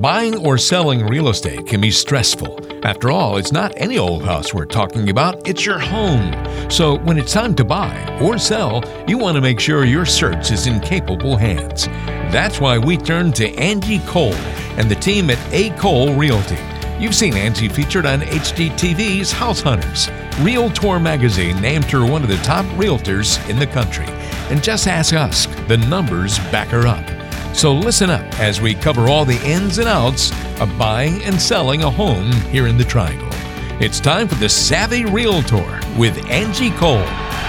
Buying or selling real estate can be stressful. After all, it's not any old house we're talking about, it's your home. So when it's time to buy or sell, you want to make sure your search is in capable hands. That's why we turn to Angie Cole and the team at A. Cole Realty. You've seen Angie featured on HGTV's House Hunters. Realtor magazine named her one of the top realtors in the country. And just ask us, the numbers back her up. So listen up as we cover all the ins and outs of buying and selling a home here in the Triangle. It's time for the Savvy Realtor with Angie Cole.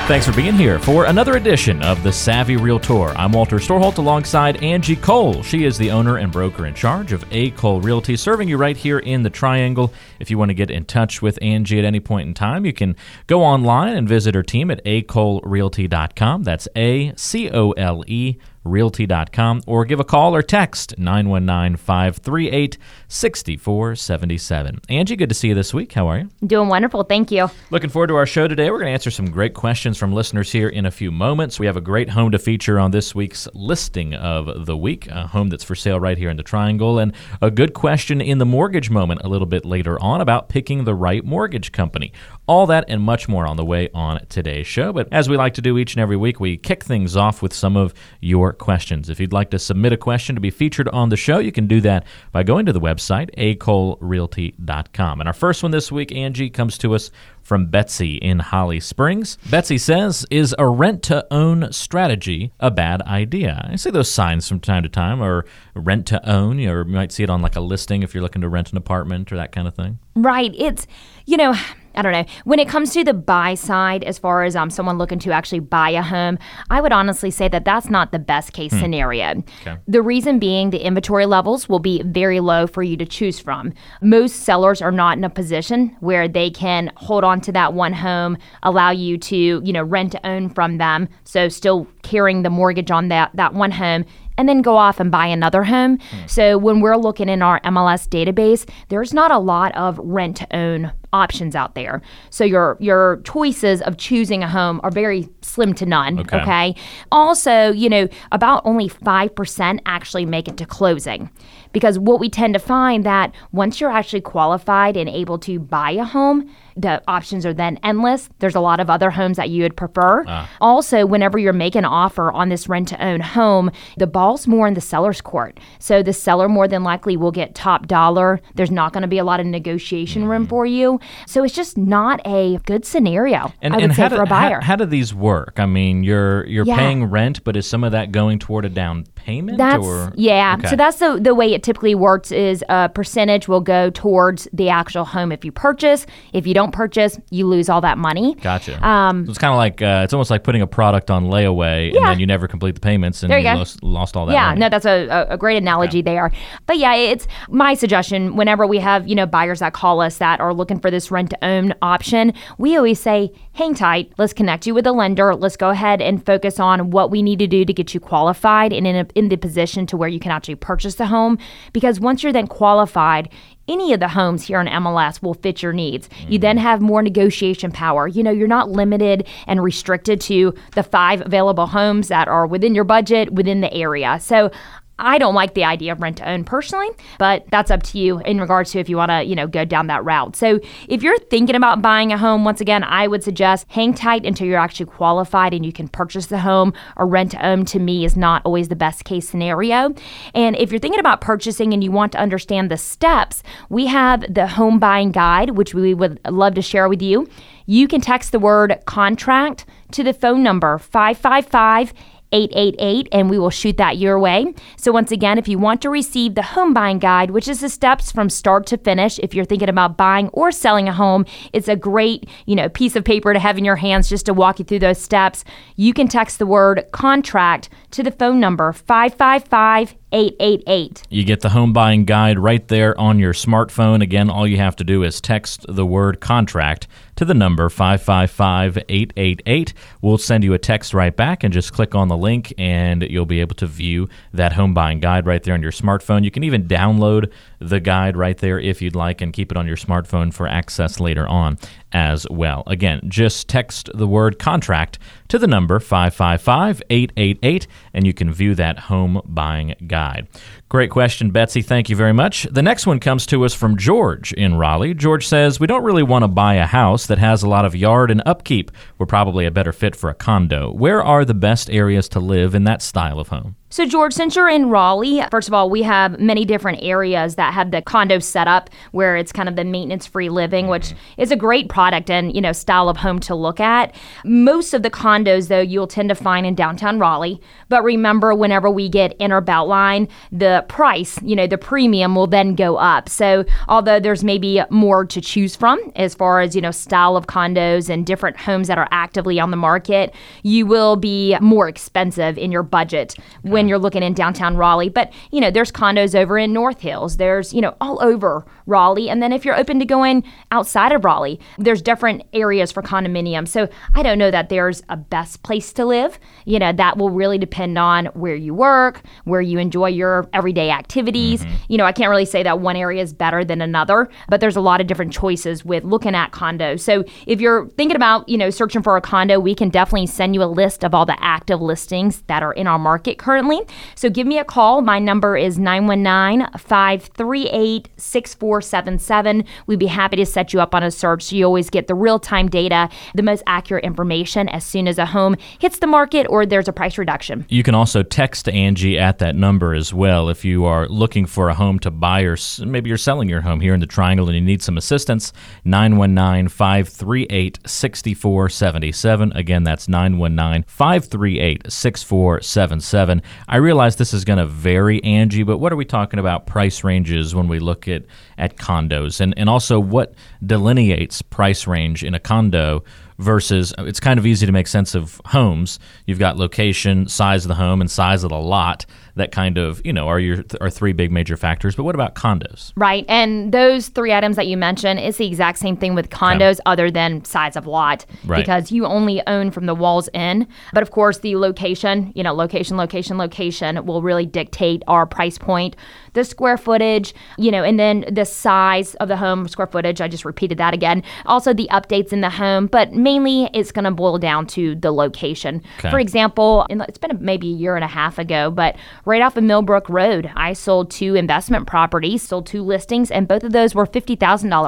Thanks for being here for another edition of the Savvy Realtor. I'm Walter Storholt alongside Angie Cole. She is the owner and broker in charge of A. Cole Realty, serving you right here in the Triangle. If you want to get in touch with Angie at any point in time, you can go online and visit her team at acolerealty.com. That's A C O L E realty.com or give a call or text 919-538-6477. Angie, good to see you this week. How are you? Doing wonderful. Thank you. Looking forward to our show today. We're going to answer some great questions from listeners here in a few moments. We have a great home to feature on this week's listing of the week, a home that's for sale right here in the Triangle, and a good question in the mortgage moment a little bit later on about picking the right mortgage company. All that and much more on the way on today's show. But as we like to do each and every week, we kick things off with some of your questions. If you'd like to submit a question to be featured on the show, you can do that by going to the website, acolerealty.com. And our first one this week, Angie, comes to us from Betsy in Holly Springs. Betsy says, Is a rent to own strategy a bad idea? I see those signs from time to time, or rent to own, or you might see it on like a listing if you're looking to rent an apartment or that kind of thing. Right. It's, you know, I don't know. When it comes to the buy side, as far as um, someone looking to actually buy a home, I would honestly say that that's not the best case hmm. scenario. Okay. The reason being the inventory levels will be very low for you to choose from. Most sellers are not in a position where they can hold on to that one home, allow you to, you know, rent to own from them. So still carrying the mortgage on that, that one home and then go off and buy another home. Hmm. So when we're looking in our MLS database, there's not a lot of rent to own options out there. So your your choices of choosing a home are very slim to none. Okay. okay? Also, you know, about only five percent actually make it to closing. Because what we tend to find that once you're actually qualified and able to buy a home, the options are then endless. There's a lot of other homes that you would prefer. Ah. Also, whenever you're making an offer on this rent to own home, the ball's more in the seller's court. So the seller more than likely will get top dollar. There's not going to be a lot of negotiation mm-hmm. room for you. So it's just not a good scenario. And, I would and say for a buyer. How, how, do these work? I mean, you're you're yeah. paying rent, but is some of that going toward a down payment? That's or? yeah. Okay. So that's the the way it typically works. Is a percentage will go towards the actual home if you purchase. If you don't purchase, you lose all that money. Gotcha. Um, so it's kind of like uh, it's almost like putting a product on layaway yeah. and then you never complete the payments and there you, you lost, lost, all that. Yeah, money. no, that's a, a great analogy yeah. there. But yeah, it's my suggestion. Whenever we have you know buyers that call us that are looking for this rent to own option, we always say, hang tight. Let's connect you with a lender. Let's go ahead and focus on what we need to do to get you qualified and in, a, in the position to where you can actually purchase a home. Because once you're then qualified, any of the homes here in MLS will fit your needs. Mm-hmm. You then mm-hmm. have more negotiation power. You know, you're not limited and restricted to the five available homes that are within your budget within the area. So I don't like the idea of rent to own personally, but that's up to you in regards to if you want to, you know, go down that route. So if you're thinking about buying a home, once again, I would suggest hang tight until you're actually qualified and you can purchase the home. Or rent to own to me is not always the best case scenario. And if you're thinking about purchasing and you want to understand the steps, we have the home buying guide, which we would love to share with you. You can text the word contract to the phone number 555 888 and we will shoot that your way. So once again, if you want to receive the home buying guide, which is the steps from start to finish if you're thinking about buying or selling a home, it's a great, you know, piece of paper to have in your hands just to walk you through those steps. You can text the word contract to the phone number 555 888. You get the home buying guide right there on your smartphone. Again, all you have to do is text the word contract to the number 555 888. We'll send you a text right back and just click on the link and you'll be able to view that home buying guide right there on your smartphone. You can even download the guide right there if you'd like and keep it on your smartphone for access later on. as well. Again, just text the word contract to the number 555 888 and you can view that home buying guide. Great question, Betsy. Thank you very much. The next one comes to us from George in Raleigh. George says, We don't really want to buy a house that has a lot of yard and upkeep. We're probably a better fit for a condo. Where are the best areas to live in that style of home? So, George, since you're in Raleigh, first of all, we have many different areas that have the condo set up where it's kind of the maintenance free living, which mm-hmm. is a great product and, you know, style of home to look at. Most of the condos, though, you'll tend to find in downtown Raleigh. But remember, whenever we get inner Beltline, the price, you know, the premium will then go up. So, although there's maybe more to choose from as far as, you know, style of condos and different homes that are actively on the market, you will be more expensive in your budget when you're looking in downtown Raleigh. But, you know, there's condos over in North Hills. There's, you know, all over Raleigh. And then if you're open to going outside of Raleigh, there's different areas for condominiums. So I don't know that there's a best place to live. You know, that will really depend on where you work, where you enjoy your everyday activities. Mm-hmm. You know, I can't really say that one area is better than another, but there's a lot of different choices with looking at condos. So if you're thinking about, you know, searching for a condo, we can definitely send you a list of all the active listings that are in our market currently. So give me a call. My number is 919 538 6477. We'd be happy to set you up on a search so you always get the real time data, the most accurate information as soon as a home hits the market or there's a price reduction. You can also text Angie at that number as well if you are looking for a home to buy or maybe you're selling your home here in the Triangle and you need some assistance. 919 538 6477. Again, that's 919 538 6477. I realize this is going to vary, Angie, but what are we talking about price ranges when we look at, at condos? And, and also, what delineates price range in a condo versus uh, it's kind of easy to make sense of homes. You've got location, size of the home, and size of the lot that kind of you know are your are three big major factors. But what about condos? Right, and those three items that you mentioned is the exact same thing with condos, okay. other than size of lot, right. because you only own from the walls in. But of course, the location, you know, location, location, location will really dictate our price point the square footage, you know, and then the size of the home square footage. I just repeated that again. Also, the updates in the home, but mainly it's going to boil down to the location. Okay. For example, it's been maybe a year and a half ago, but right off of Millbrook Road, I sold two investment properties, sold two listings, and both of those were $50,000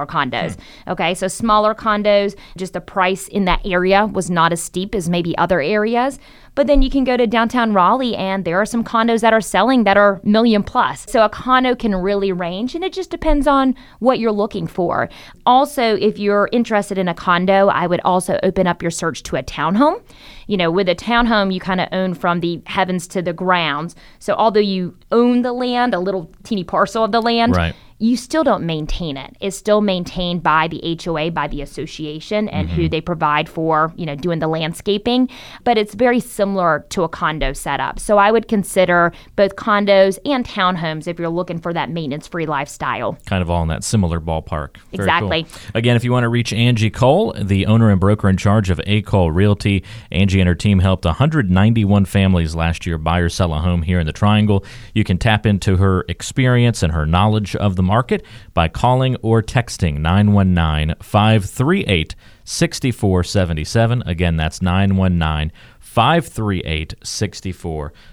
condos. Hmm. Okay, so smaller condos, just the price in that area was not as steep as maybe other areas. But then you can go to downtown Raleigh and there are some condos that are selling that are million plus. So a condo can really range and it just depends on what you're looking for. Also, if you're interested in a condo, I would also open up your search to a townhome. You know, with a townhome, you kind of own from the heavens to the grounds. So although you own the land, a little teeny parcel of the land, right you still don't maintain it. It's still maintained by the HOA, by the association, and mm-hmm. who they provide for, you know, doing the landscaping. But it's very similar to a condo setup. So I would consider both condos and townhomes if you're looking for that maintenance free lifestyle. Kind of all in that similar ballpark. Very exactly. Cool. Again, if you want to reach Angie Cole, the owner and broker in charge of A. Cole Realty, Angie and her team helped 191 families last year buy or sell a home here in the Triangle. You can tap into her experience and her knowledge of the market by calling or texting 919 538 6477. Again, that's 919 538 6477.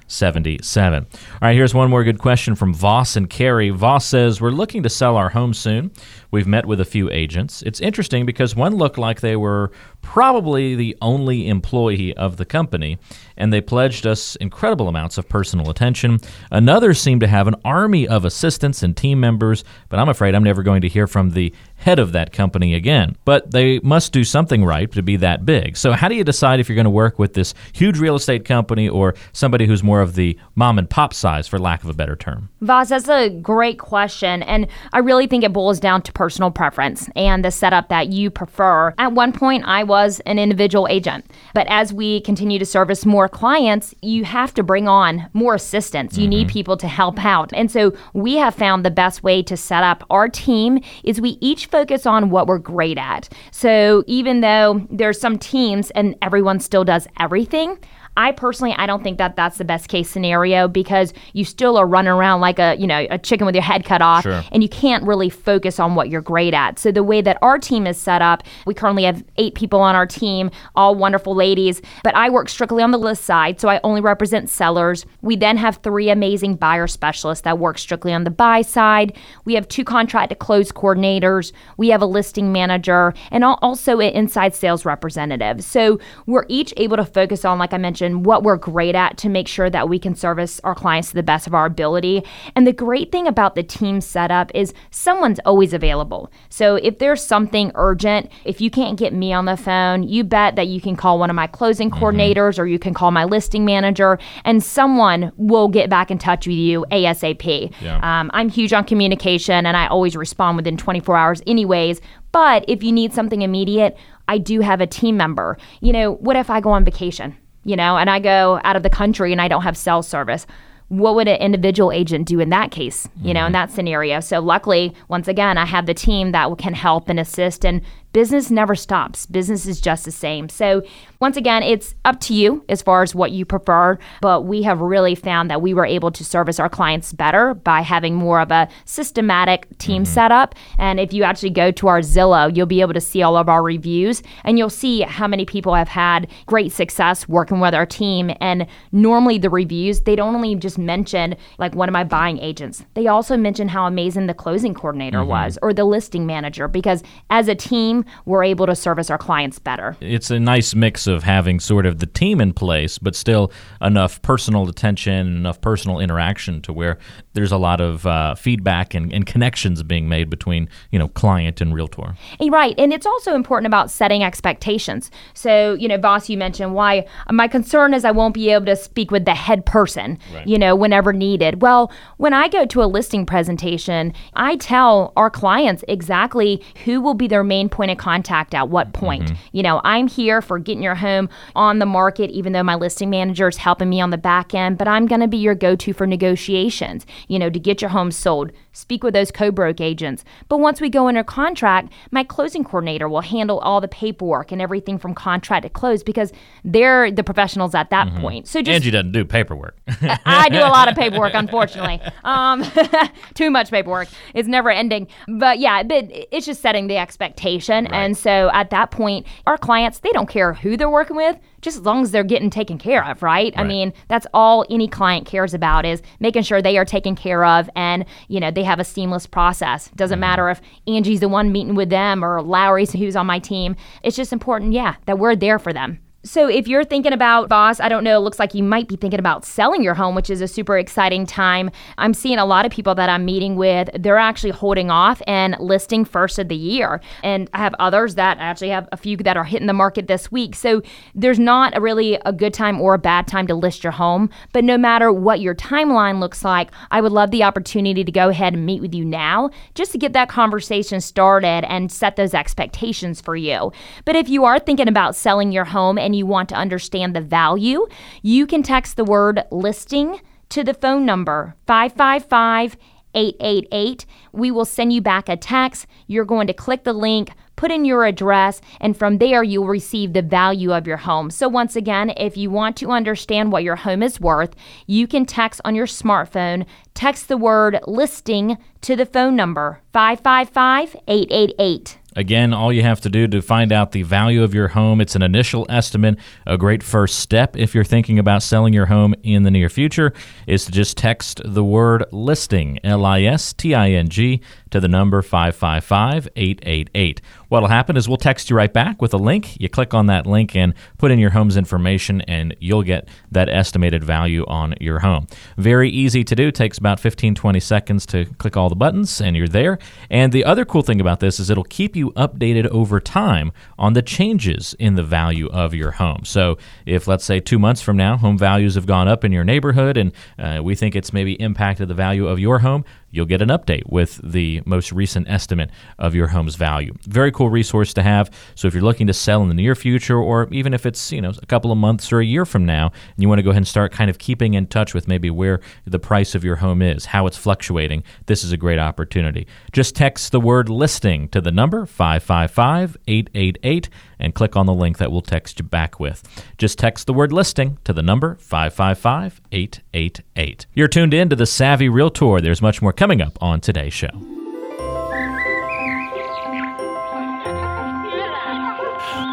All right, here's one more good question from Voss and Carrie. Voss says, We're looking to sell our home soon. We've met with a few agents. It's interesting because one looked like they were probably the only employee of the company, and they pledged us incredible amounts of personal attention. Another seemed to have an army of assistants and team members, but I'm afraid I'm never going to hear from the head of that company again. But they must do something right to be that big. So, how do you decide if you're going to work with this huge real estate company or somebody who's more of the mom and pop size, for lack of a better term? Voss, that's a great question. And I really think it boils down to personal preference and the setup that you prefer. At one point, I was an individual agent. But as we continue to service more clients, you have to bring on more assistants. You mm-hmm. need people to help out. And so we have found the best way to set up our team is we each focus on what we're great at. So even though there's some teams and everyone still does everything, I personally, I don't think that that's the best case scenario because you still are running around like a, you know, a chicken with your head cut off Sure. and you can't really focus on what you're great at. So the way that our team is set up, we currently have eight people on our team, all wonderful ladies, but I work strictly on the list side, so I only represent sellers. We then have three amazing buyer specialists that work strictly on the buy side. We have two contract to close coordinators. We have a listing manager and also an inside sales representative. So we're each able to focus on, like I mentioned, what we're great at to make sure that we can service our clients to the best of our ability. And the great thing about the team setup is someone's always available. So if there's something urgent, if you can't get me on the phone, you bet that you can call one of my closing coordinators or you can call my listing manager and someone will get back in touch with you ASAP. Yeah. Um, I'm huge on communication and I always respond within 24 hours, anyways. But if you need something immediate, I do have a team member. You know, what if I go on vacation, you know, and I go out of the country and I don't have cell service? What would an individual agent do in that case, you know, in mm-hmm. that scenario? So, luckily, once again, I have the team that can help and assist, and business never stops. Business is just the same. So, once again, it's up to you as far as what you prefer, but we have really found that we were able to service our clients better by having more of a systematic team mm-hmm. setup. And if you actually go to our Zillow, you'll be able to see all of our reviews and you'll see how many people have had great success working with our team. And normally, the reviews, they don't only just mention, like one of my buying agents, they also mention how amazing the closing coordinator mm-hmm. was or the listing manager, because as a team, we're able to service our clients better. it's a nice mix of having sort of the team in place, but still enough personal attention, enough personal interaction to where there's a lot of uh, feedback and, and connections being made between you know client and realtor. Right. And it's also important about setting expectations. So, you know, Voss, you mentioned why my concern is I won't be able to speak with the head person, right. you know, whenever needed. Well, when I go to a listing presentation, I tell our clients exactly who will be their main point of contact at what point. You know, I'm here for getting your home on the market, even though my listing manager is helping me on the back end, but I'm going to be your go to for negotiations, you know, to get your home sold. Speak with those co broke agents. But once we go under contract, my closing coordinator will handle all the paperwork and everything from contract to close because they're the professionals at that point. So just Angie doesn't do paperwork. I do a lot of paperwork, unfortunately. Um, too much paperwork. It's never ending. But yeah, but it's just setting the expectation. And so at that point, our clients, they don't care who they're working with, just as long as they're getting taken care of, right? I mean, that's all any client cares about is making sure they are taken care of and, you know, they have a seamless process. Doesn't mm-hmm. matter if Angie's the one meeting with them or Lowry's who's on my team. It's just important, yeah, that we're there for them. So if you're thinking about Voss, I don't know, it looks like you might be thinking about selling your home, which is a super exciting time. I'm seeing a lot of people that I'm meeting with, they're actually holding off and listing first of the year. And I have others that actually have a few that are hitting the market this week. So there's not a really a good time or a bad time to list your home, but no matter what your timeline looks like, I would love the opportunity to go ahead and meet with you now just to get that conversation started and set those expectations for you. But if you are thinking about selling your home and you want to understand the value, you can text the word listing to the phone number 555 888. We will send you back a text. You're going to click the link, put in your address, and from there you'll receive the value of your home. So, once again, if you want to understand what your home is worth, you can text on your smartphone, text the word listing to the phone number 555 888. Again, all you have to do to find out the value of your home, it's an initial estimate. A great first step if you're thinking about selling your home in the near future is to just text the word listing, L I S T I N G, to the number 555 888. What'll happen is we'll text you right back with a link. You click on that link and put in your home's information, and you'll get that estimated value on your home. Very easy to do. Takes about 15, 20 seconds to click all the buttons, and you're there. And the other cool thing about this is it'll keep you updated over time on the changes in the value of your home. So if, let's say, two months from now, home values have gone up in your neighborhood, and uh, we think it's maybe impacted the value of your home, you'll get an update with the most recent estimate of your home's value. Very cool resource to have. So if you're looking to sell in the near future, or even if it's you know a couple of months or a year from now, and you want to go ahead and start kind of keeping in touch with maybe where the price of your home is, how it's fluctuating, this is a great opportunity. Just text the word listing to the number 555 888 and click on the link that we'll text you back with. Just text the word listing to the number 555 888. You're tuned in to the Savvy Realtor. There's much more coming up on today's show.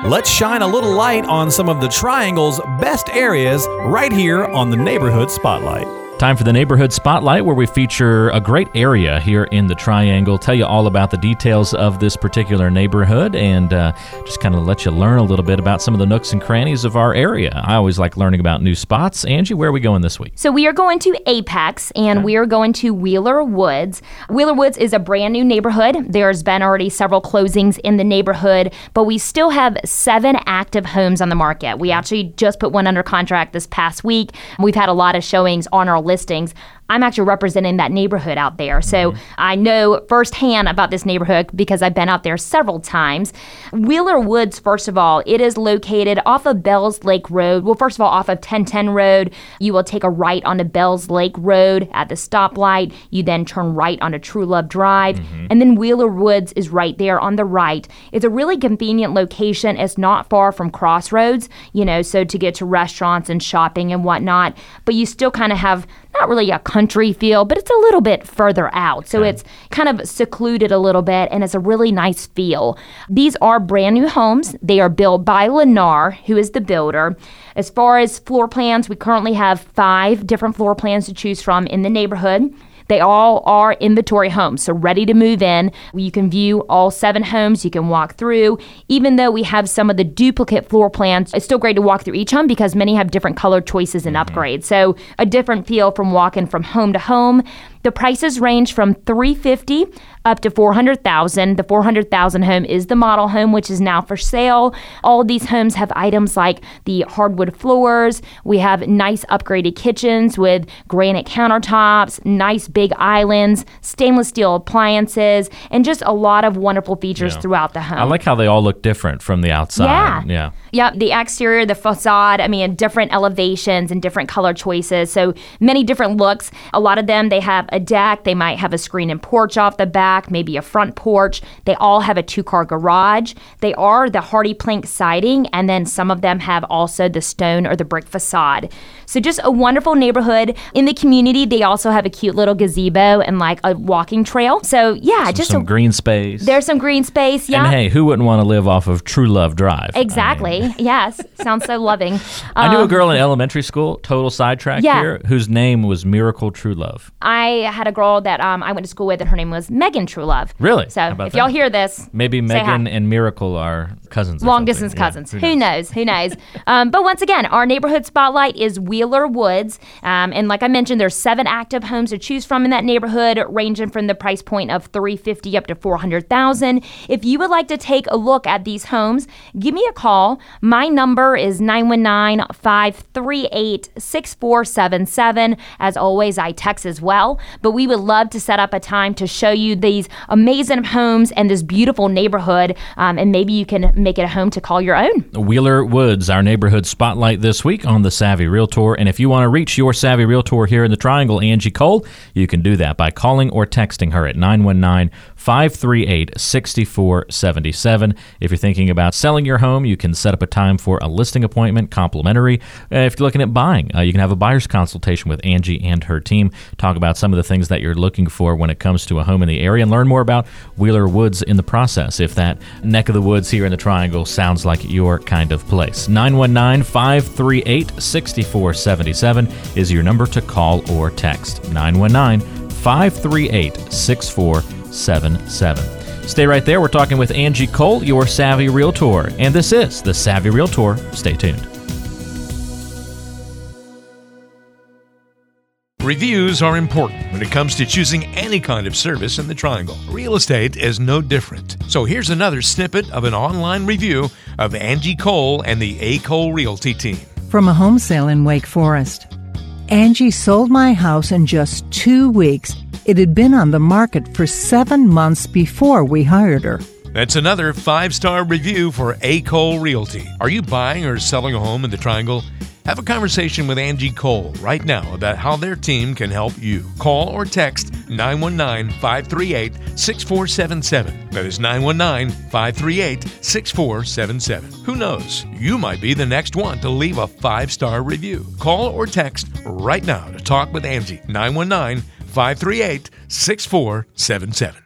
Let's shine a little light on some of the Triangle's best areas right here on the Neighborhood Spotlight. Time for the Neighborhood Spotlight, where we feature a great area here in the Triangle. Tell you all about the details of this particular neighborhood and uh, just kind of let you learn a little bit about some of the nooks and crannies of our area. I always like learning about new spots. Angie, where are we going this week? So we are going to Apex and we are going to Wheeler Woods. Wheeler Woods is a brand new neighborhood. There's been already several closings in the neighborhood, but we still have seven active homes on the market. We actually just put one under contract this past week. We've had a lot of showings on our listings. I'm actually representing that neighborhood out there. So mm-hmm. I know firsthand about this neighborhood because I've been out there several times. Wheeler Woods, first of all, it is located off of Bells Lake Road. Well, first of all, off of 1010 Road. You will take a right onto Bells Lake Road at the stoplight. You then turn right onto True Love Drive. Mm-hmm. And then Wheeler Woods is right there on the right. It's a really convenient location. It's not far from Crossroads, you know, so to get to restaurants and shopping and whatnot. But you still kind of have not really a country feel, but it's a little bit further out. So okay. it's kind of secluded a little bit and it's a really nice feel. These are brand new homes. They are built by Lennar, who is the builder. As far as floor plans, we currently have five different floor plans to choose from in the neighborhood. They all are inventory homes, so ready to move in. You can view all seven homes, you can walk through. Even though we have some of the duplicate floor plans, it's still great to walk through each home because many have different color choices and mm-hmm. upgrades. So a different feel from walking from home to home. The prices range from 350 up to 400,000. The 400,000 home is the model home which is now for sale. All of these homes have items like the hardwood floors. We have nice upgraded kitchens with granite countertops, nice big islands, stainless steel appliances, and just a lot of wonderful features yeah. throughout the home. I like how they all look different from the outside. Yeah. Yeah. Yep, the exterior, the facade, I mean, different elevations and different color choices. So many different looks. A lot of them, they have a deck, they might have a screen and porch off the back, maybe a front porch. They all have a two car garage. They are the HardiePlank siding, and then some of them have also the stone or the brick facade. So just a wonderful neighborhood. In the community, they also have a cute little gazebo and like a walking trail. So yeah, just some a, green space. There's some green space. Yeah. And hey, who wouldn't want to live off of True Love Drive? Exactly. I mean, yes, sounds so loving. Um, I knew a um, girl in elementary school, total sidetrack yeah. here, whose name was Miracle True Love. I had a girl that um, I went to school with, and her name was Megan True Love. Really? So if that? y'all hear this, maybe Megan and Miracle are cousins. Long distance cousins. Yeah, who, knows? Who knows? Who knows? um, but once again, our neighborhood spotlight is Wheeler Woods, um, and like I mentioned, there's seven active homes to choose from in that neighborhood, ranging from the price point of 350 up to 400,000. If you would like to take a look at these homes, give me a call. My number is 919 538 6477. As always, I text as well. But we would love to set up a time to show you these amazing homes and this beautiful neighborhood. Um, and maybe you can make it a home to call your own. Wheeler Woods, our neighborhood spotlight this week on the Savvy Realtor. And if you want to reach your Savvy Realtor here in the Triangle, Angie Cole, you can do that by calling or texting her at 919 538 6477. If you're thinking about selling your home, you can set up a time for a listing appointment, complimentary. Uh, if you're looking at buying, uh, you can have a buyer's consultation with Angie and her team. Talk about some of the things that you're looking for when it comes to a home in the area and learn more about Wheeler Woods in the process. If that neck of the woods here in the Triangle sounds like your kind of place, 919 538 6477 is your number to call or text. 919 538 6477. Stay right there. We're talking with Angie Cole, your Savvy Realtor. And this is the Savvy Realtor. Stay tuned. Reviews are important when it comes to choosing any kind of service in the Triangle. Real estate is no different. So here's another snippet of an online review of Angie Cole and the A. Cole Realty team. From a home sale in Wake Forest. Angie sold my house in just two weeks It had been on the market for seven months before we hired her. That's another five star review for A. Cole Realty. Are you buying or selling a home in the Triangle? Have a conversation with Angie Cole right now about how their team can help you. Call or text 919 538 6477. That is 919 538 6477. Who knows? You might be the next one to leave a five star review. Call or text right now to talk with Angie 919 538 6477.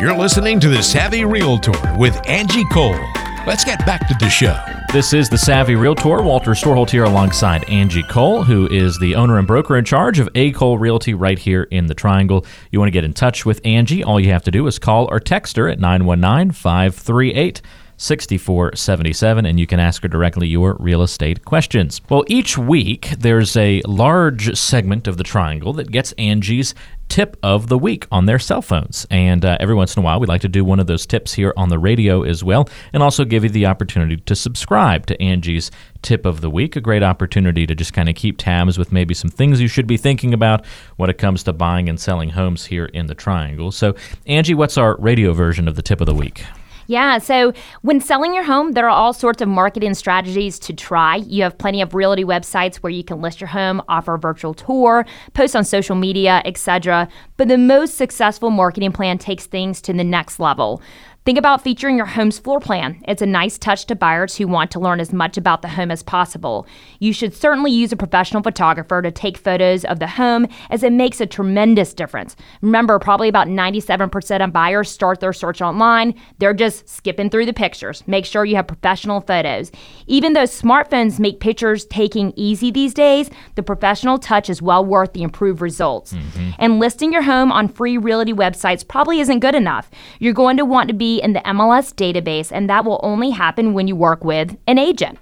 You're listening to The Savvy Realtor with Angie Cole. Let's get back to the show. This is the Savvy Realtor. Walter Storholt here alongside Angie Cole, who is the owner and broker in charge of A. Cole Realty right here in the Triangle. You want to get in touch with Angie, all you have to do is call or text her at 919 538 6477 and you can ask her directly your real estate questions. Well, each week there's a large segment of the triangle that gets Angie's tip of the week on their cell phones. And uh, every once in a while, we like to do one of those tips here on the radio as well, and also give you the opportunity to subscribe to Angie's tip of the week. A great opportunity to just kind of keep tabs with maybe some things you should be thinking about when it comes to buying and selling homes here in the Triangle. So, Angie, what's our radio version of the tip of the week? Yeah, so when selling your home, there are all sorts of marketing strategies to try. You have plenty of realty websites where you can list your home, offer a virtual tour, post on social media, etc. But the most successful marketing plan takes things to the next level. Think about featuring your home's floor plan. It's a nice touch to buyers who want to learn as much about the home as possible. You should certainly use a professional photographer to take photos of the home as it makes a tremendous difference. Remember, probably about 97% of buyers start their search online. They're just skipping through the pictures. Make sure you have professional photos. Even though smartphones make pictures taking easy these days, the professional touch is well worth the improved results. Mm-hmm. And listing your home on free realty websites probably isn't good enough. You're going to want to be in the MLS database, and that will only happen when you work with an agent.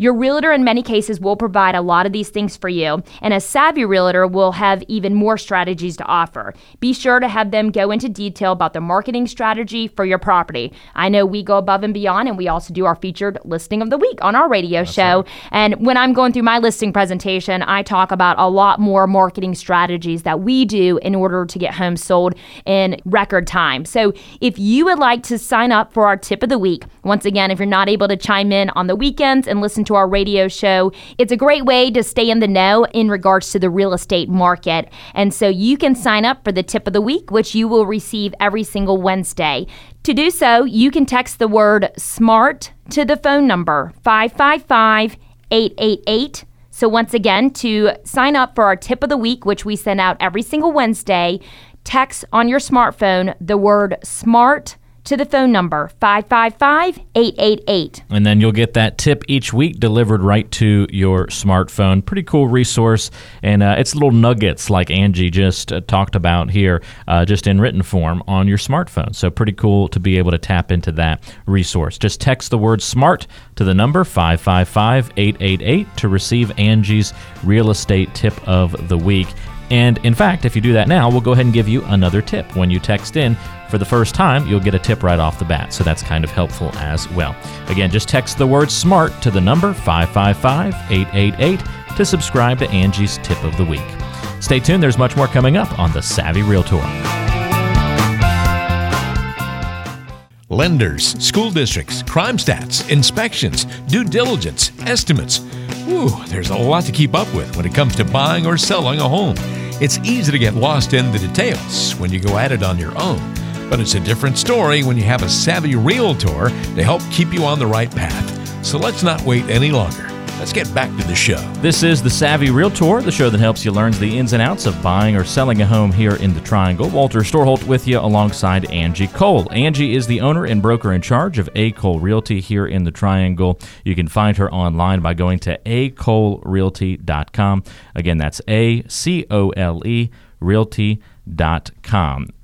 Your realtor, in many cases, will provide a lot of these things for you, and a savvy realtor will have even more strategies to offer. Be sure to have them go into detail about the marketing strategy for your property. I know we go above and beyond, and we also do our featured listing of the week on our radio That's show. Right. And when I'm going through my listing presentation, I talk about a lot more marketing strategies that we do in order to get homes sold in record time. So if you would like to sign up for our tip of the week, once again, if you're not able to chime in on the weekends and listen to to our radio show. It's a great way to stay in the know in regards to the real estate market. And so you can sign up for the tip of the week, which you will receive every single Wednesday. To do so, you can text the word SMART to the phone number 555 888. So, once again, to sign up for our tip of the week, which we send out every single Wednesday, text on your smartphone the word SMART to the phone number 555 888. And then you'll get that tip each week delivered right to your smartphone. Pretty cool resource. And uh, it's little nuggets like Angie just uh, talked about here, uh, just in written form on your smartphone. So pretty cool to be able to tap into that resource. Just text the word SMART to the number 555 888 to receive Angie's real estate tip of the week. And in fact, if you do that now, we'll go ahead and give you another tip. When you text in for the first time, you'll get a tip right off the bat. So that's kind of helpful as well. Again, just text the word SMART to the number 555 888 to subscribe to Angie's Tip of the Week. Stay tuned, there's much more coming up on The Savvy Realtor. Lenders, school districts, crime stats, inspections, due diligence, estimates. Whew, there's a lot to keep up with when it comes to buying or selling a home. It's easy to get lost in the details when you go at it on your own, but it's a different story when you have a savvy realtor to help keep you on the right path. So let's not wait any longer. Let's get back to the show. This is the Savvy Realtor, the show that helps you learn the ins and outs of buying or selling a home here in the Triangle. Walter Storholt with you alongside Angie Cole. Angie is the owner and broker in charge of A. Cole Realty here in the Triangle. You can find her online by going to acolerealty.com. Again, that's A C O L E realty.com.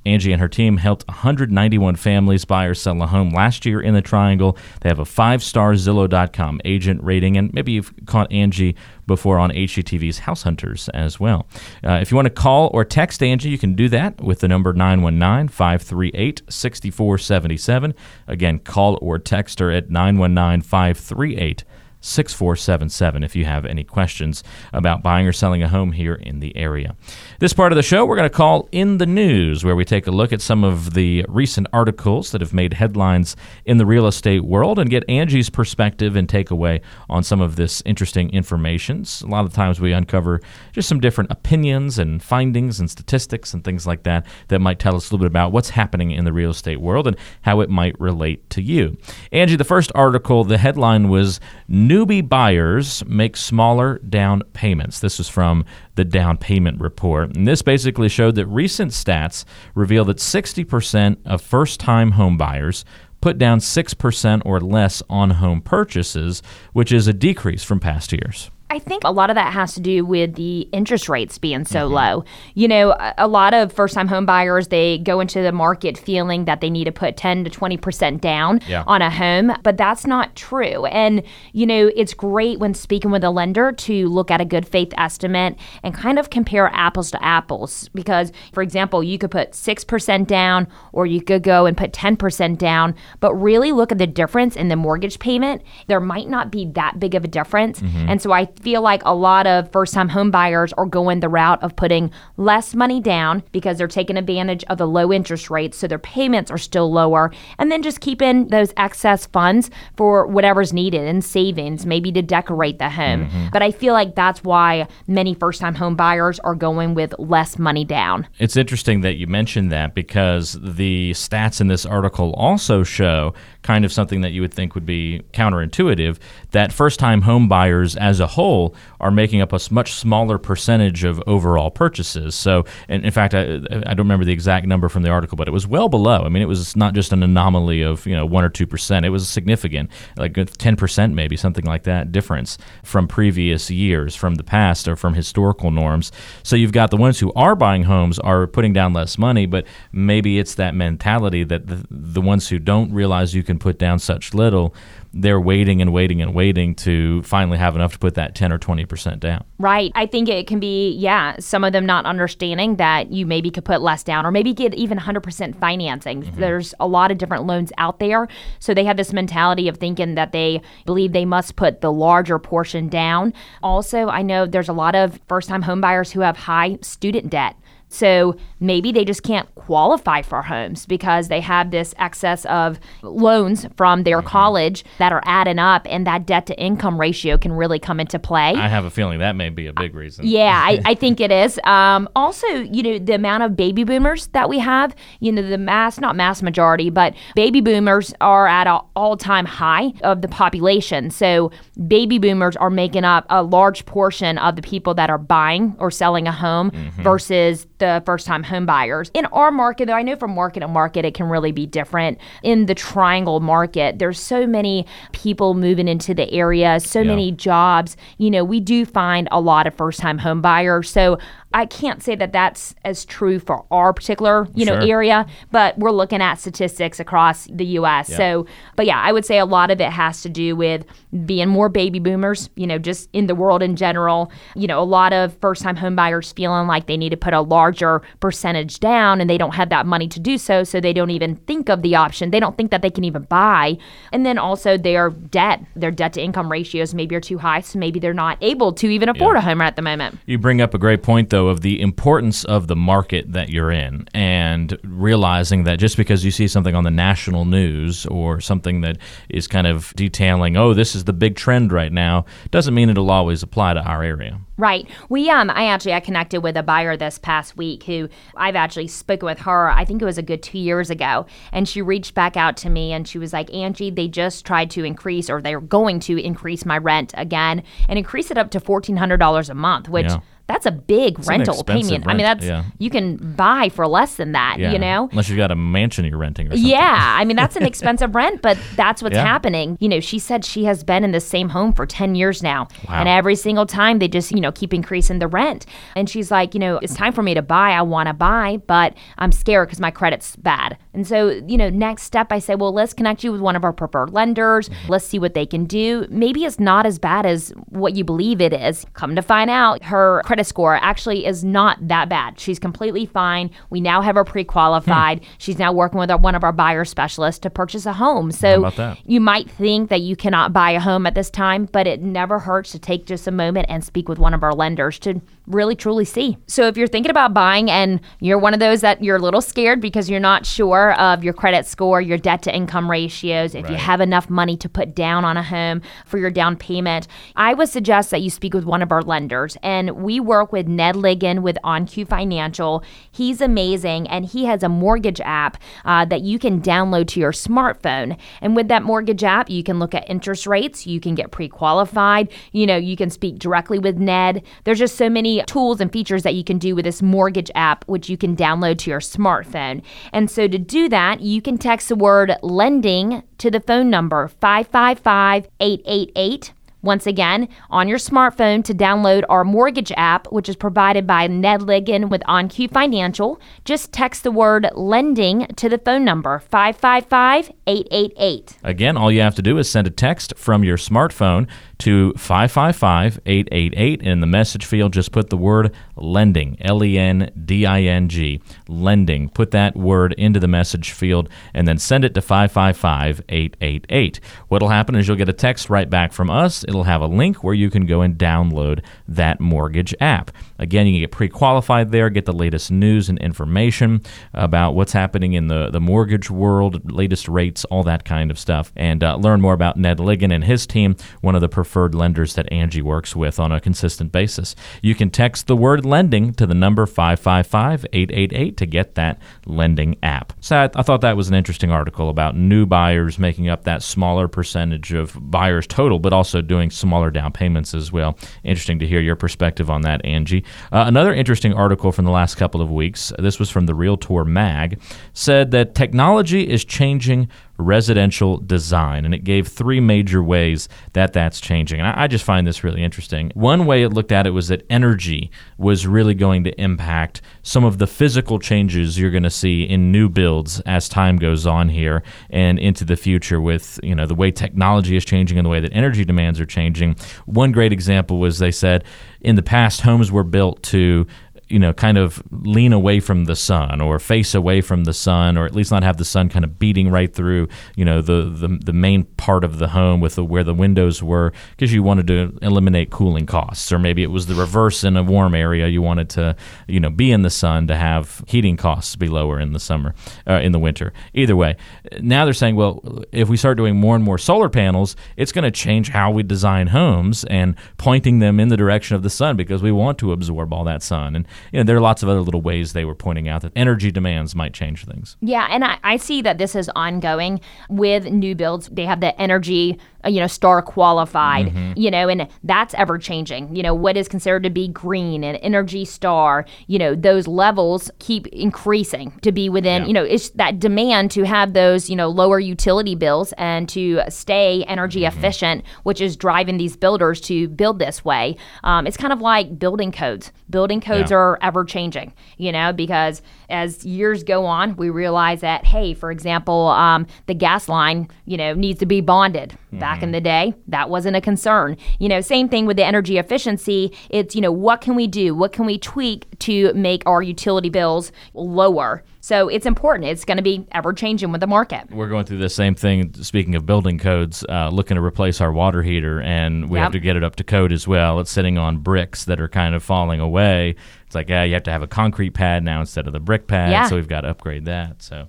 Angie and her team helped 191 families buy or sell a home last year in the Triangle. They have a five star Zillow.com agent rating, and maybe you've caught Angie before on HGTV's House Hunters as well. Uh, if you want to call or text Angie, you can do that with the number 919 538 6477. Again, call or text her at 919 538 6477 if you have any questions about buying or selling a home here in the area. This part of the show, we're going to call In the News, where we take a look at some of the recent articles that have made headlines in the real estate world and get Angie's perspective and takeaway on some of this interesting information. A lot of times we uncover just some different opinions and findings and statistics and things like that that might tell us a little bit about what's happening in the real estate world and how it might relate to you. Angie, the first article, the headline was Newbie buyers make smaller down payments. This was from the down payment report. And this basically showed that recent stats reveal that 60% of first time home buyers put down 6% or less on home purchases, which is a decrease from past years. I think a lot of that has to do with the interest rates being so mm-hmm. low. You know, a, a lot of first time home buyers, they go into the market feeling that they need to put 10 to 20% down yeah. on a home, but that's not true. And, you know, it's great when speaking with a lender to look at a good faith estimate and kind of compare apples to apples. Because, for example, you could put 6% down or you could go and put 10% down, but really look at the difference in the mortgage payment. There might not be that big of a difference. Mm-hmm. And so I feel like a lot of first time home buyers are going the route of putting less money down because they're taking advantage of the low interest rates. So their payments are still lower. And then just keeping those excess funds for whatever's needed in savings, maybe to decorate the home. Mm-hmm. But I feel like that's why many first time home buyers are going with less money down. It's interesting that you mentioned that because the stats in this article also show kind of something that you would think would be counterintuitive that first time home buyers as a whole are making up a much smaller percentage of overall purchases. So, and in fact, I, I don't remember the exact number from the article, but it was well below. I mean, it was not just an anomaly of, you know, 1 or 2%. It was significant, like uh, 10% maybe, something like that difference from previous years, from the past or from historical norms. So you've got the ones who are buying homes are putting down less money, but maybe it's that mentality that the, the ones who don't realize you can can put down such little, they're waiting and waiting and waiting to finally have enough to put that 10 or 20% down. Right. I think it can be, yeah, some of them not understanding that you maybe could put less down or maybe get even 100% financing. Mm-hmm. There's a lot of different loans out there. So they have this mentality of thinking that they believe they must put the larger portion down. Also, I know there's a lot of first time homebuyers who have high student debt. So maybe they just can't qualify for homes because they have this excess of loans from their mm-hmm. college that are adding up, and that debt to income ratio can really come into play. I have a feeling that may be a big reason. Yeah, I, I think it is. Um, also, you know, the amount of baby boomers that we have, you know, the mass, not mass majority, but baby boomers are at an all time high of the population. So baby boomers are making up a large portion of the people that are buying or selling a home mm-hmm. versus the first time home buyers. In our market, though, I know from market to market it can really be different. In the triangle market, there's so many people moving into the area, so yeah. many jobs. You know, we do find a lot of first time home buyers. So I can't say that that's as true for our particular, you know, area, but we're looking at statistics across the U.S. Yeah. So, but yeah, I would say a lot of it has to do with being more baby boomers, you know, just in the world in general. You know, a lot of first-time homebuyers feeling like they need to put a larger percentage down, and they don't have that money to do so, so they don't even think of the option. They don't think that they can even buy, and then also their debt, their debt-to-income ratios maybe are too high, so maybe they're not able to even afford yeah. a home at the moment. You bring up a great point, though of the importance of the market that you're in and realizing that just because you see something on the national news or something that is kind of detailing, oh, this is the big trend right now, doesn't mean it'll always apply to our area. Right. We um I actually I connected with a buyer this past week who I've actually spoken with her, I think it was a good 2 years ago, and she reached back out to me and she was like, "Angie, they just tried to increase or they're going to increase my rent again and increase it up to $1400 a month, which yeah that's a big it's rental payment. Rent. I mean, that's yeah. you can buy for less than that. Yeah. You know, unless you've got a mansion you're renting or something. Yeah, I mean that's an expensive rent, but that's what's yeah. happening. You know, she said she has been in the same home for ten years now, wow. and every single time they just you know keep increasing the rent. And she's like, you know, it's time for me to buy. I want to buy, but I'm scared because my credit's bad. And so, you know, next step, I say, well, let's connect you with one of our preferred lenders. Mm-hmm. Let's see what they can do. Maybe it's not as bad as what you believe it is. Come to find out, her credit credit score actually is not that bad. She's completely fine. We now have her pre-qualified. Hmm. She's now working with our, one of our buyer specialists to purchase a home. So you might think that you cannot buy a home at this time, but it never hurts to take just a moment and speak with one of our lenders to really truly see. So if you're thinking about buying and you're one of those that you're a little scared because you're not sure of your credit score, your debt to income ratios, if you have enough money to put down on a home for your down payment, I would suggest that you speak with one of our lenders. And we work with Ned Ligon with OnQ Financial. He's amazing and he has a mortgage app uh, that you can download to your smartphone. And with that mortgage app, you can look at interest rates, you can get pre qualified, you know, you can speak directly with Ned. There's just so many tools and features that you can do with this mortgage app, which you can download to your smartphone. And so to do that, you can text the word lending to the phone number 555 888. Once again, on your smartphone to download our mortgage app, which is provided by Ned Ligon with OnQ Financial, just text the word lending to the phone number 555 888. Again, all you have to do is send a text from your smartphone to 555 888. In the message field, just put the word lending, L E N D I N G, lending. Put that word into the message field and then send it to 555 888. What'll happen is you'll get a text right back from us. It'll have a link where you can go and download that mortgage app. Again, you can get pre qualified there, get the latest news and information about what's happening in the, the mortgage world, latest rates, all that kind of stuff, and uh, learn more about Ned Ligon and his team, one of the preferred lenders that Angie works with on a consistent basis. You can text the word lending to the number 555 888 to get that lending app. So I, thought that was an interesting article about new buyers making up that smaller percentage of buyers total, but also doing smaller down payments as well. Interesting to hear your perspective on that, Angie. Uh, another interesting article from the last couple of weeks, this was from the Realtor Mag, said that technology is changing residential design, and it gave three major ways that that's changing. And I, I just find this really interesting. One way it looked at it was that energy was really going to impact some of the physical changes you're going to see in new builds as time goes on here and into the future with you know the way technology is changing and the way that energy demands are changing. One great example was they said in the past homes were built to you know, kind of lean away from the sun or face away from the sun, or at least not have the sun kind of beating right through, you know, the the, the main part of the home with the, where the windows were, because you wanted to eliminate cooling costs, or maybe it was the reverse in a warm area. You wanted to, you know, be in the sun to have heating costs be lower in the summer, uh, in the winter. Either way, now they're saying, well, if we start doing more and more solar panels, it's going to change how we design homes and pointing them in the direction of the sun because we want to absorb all that sun. And you know, there are lots of other little ways they were pointing out that energy demands might change things. Yeah, and I, I see that this is ongoing with new builds. They have the energy, you know, star qualified, you know, and that's ever changing. You know, what is considered to be green and energy star, you know, those levels keep increasing to be within, Yeah. you know, it's that demand to have those, you know, lower utility bills and to stay energy efficient, which is driving these builders to build this way. Um, it's kind of like building codes. Building codes Yeah. are ever changing, you know, because as years go on, we realize that, hey, for example, um, the gas line, you know, needs to be bonded. Back in the day, that wasn't a concern. You know, same thing with the energy efficiency. It's, you know, what can we do? What can we tweak to make our utility bills lower? So it's important. It's going to be ever changing with the market. We're going through the same thing. Speaking of building codes, uh, looking to replace our water heater, and we have to get it up to code as well. It's sitting on bricks that are kind of falling away. It's like, yeah, you have to have a concrete pad now instead of the brick pad. Yeah. So we've got to upgrade that. So,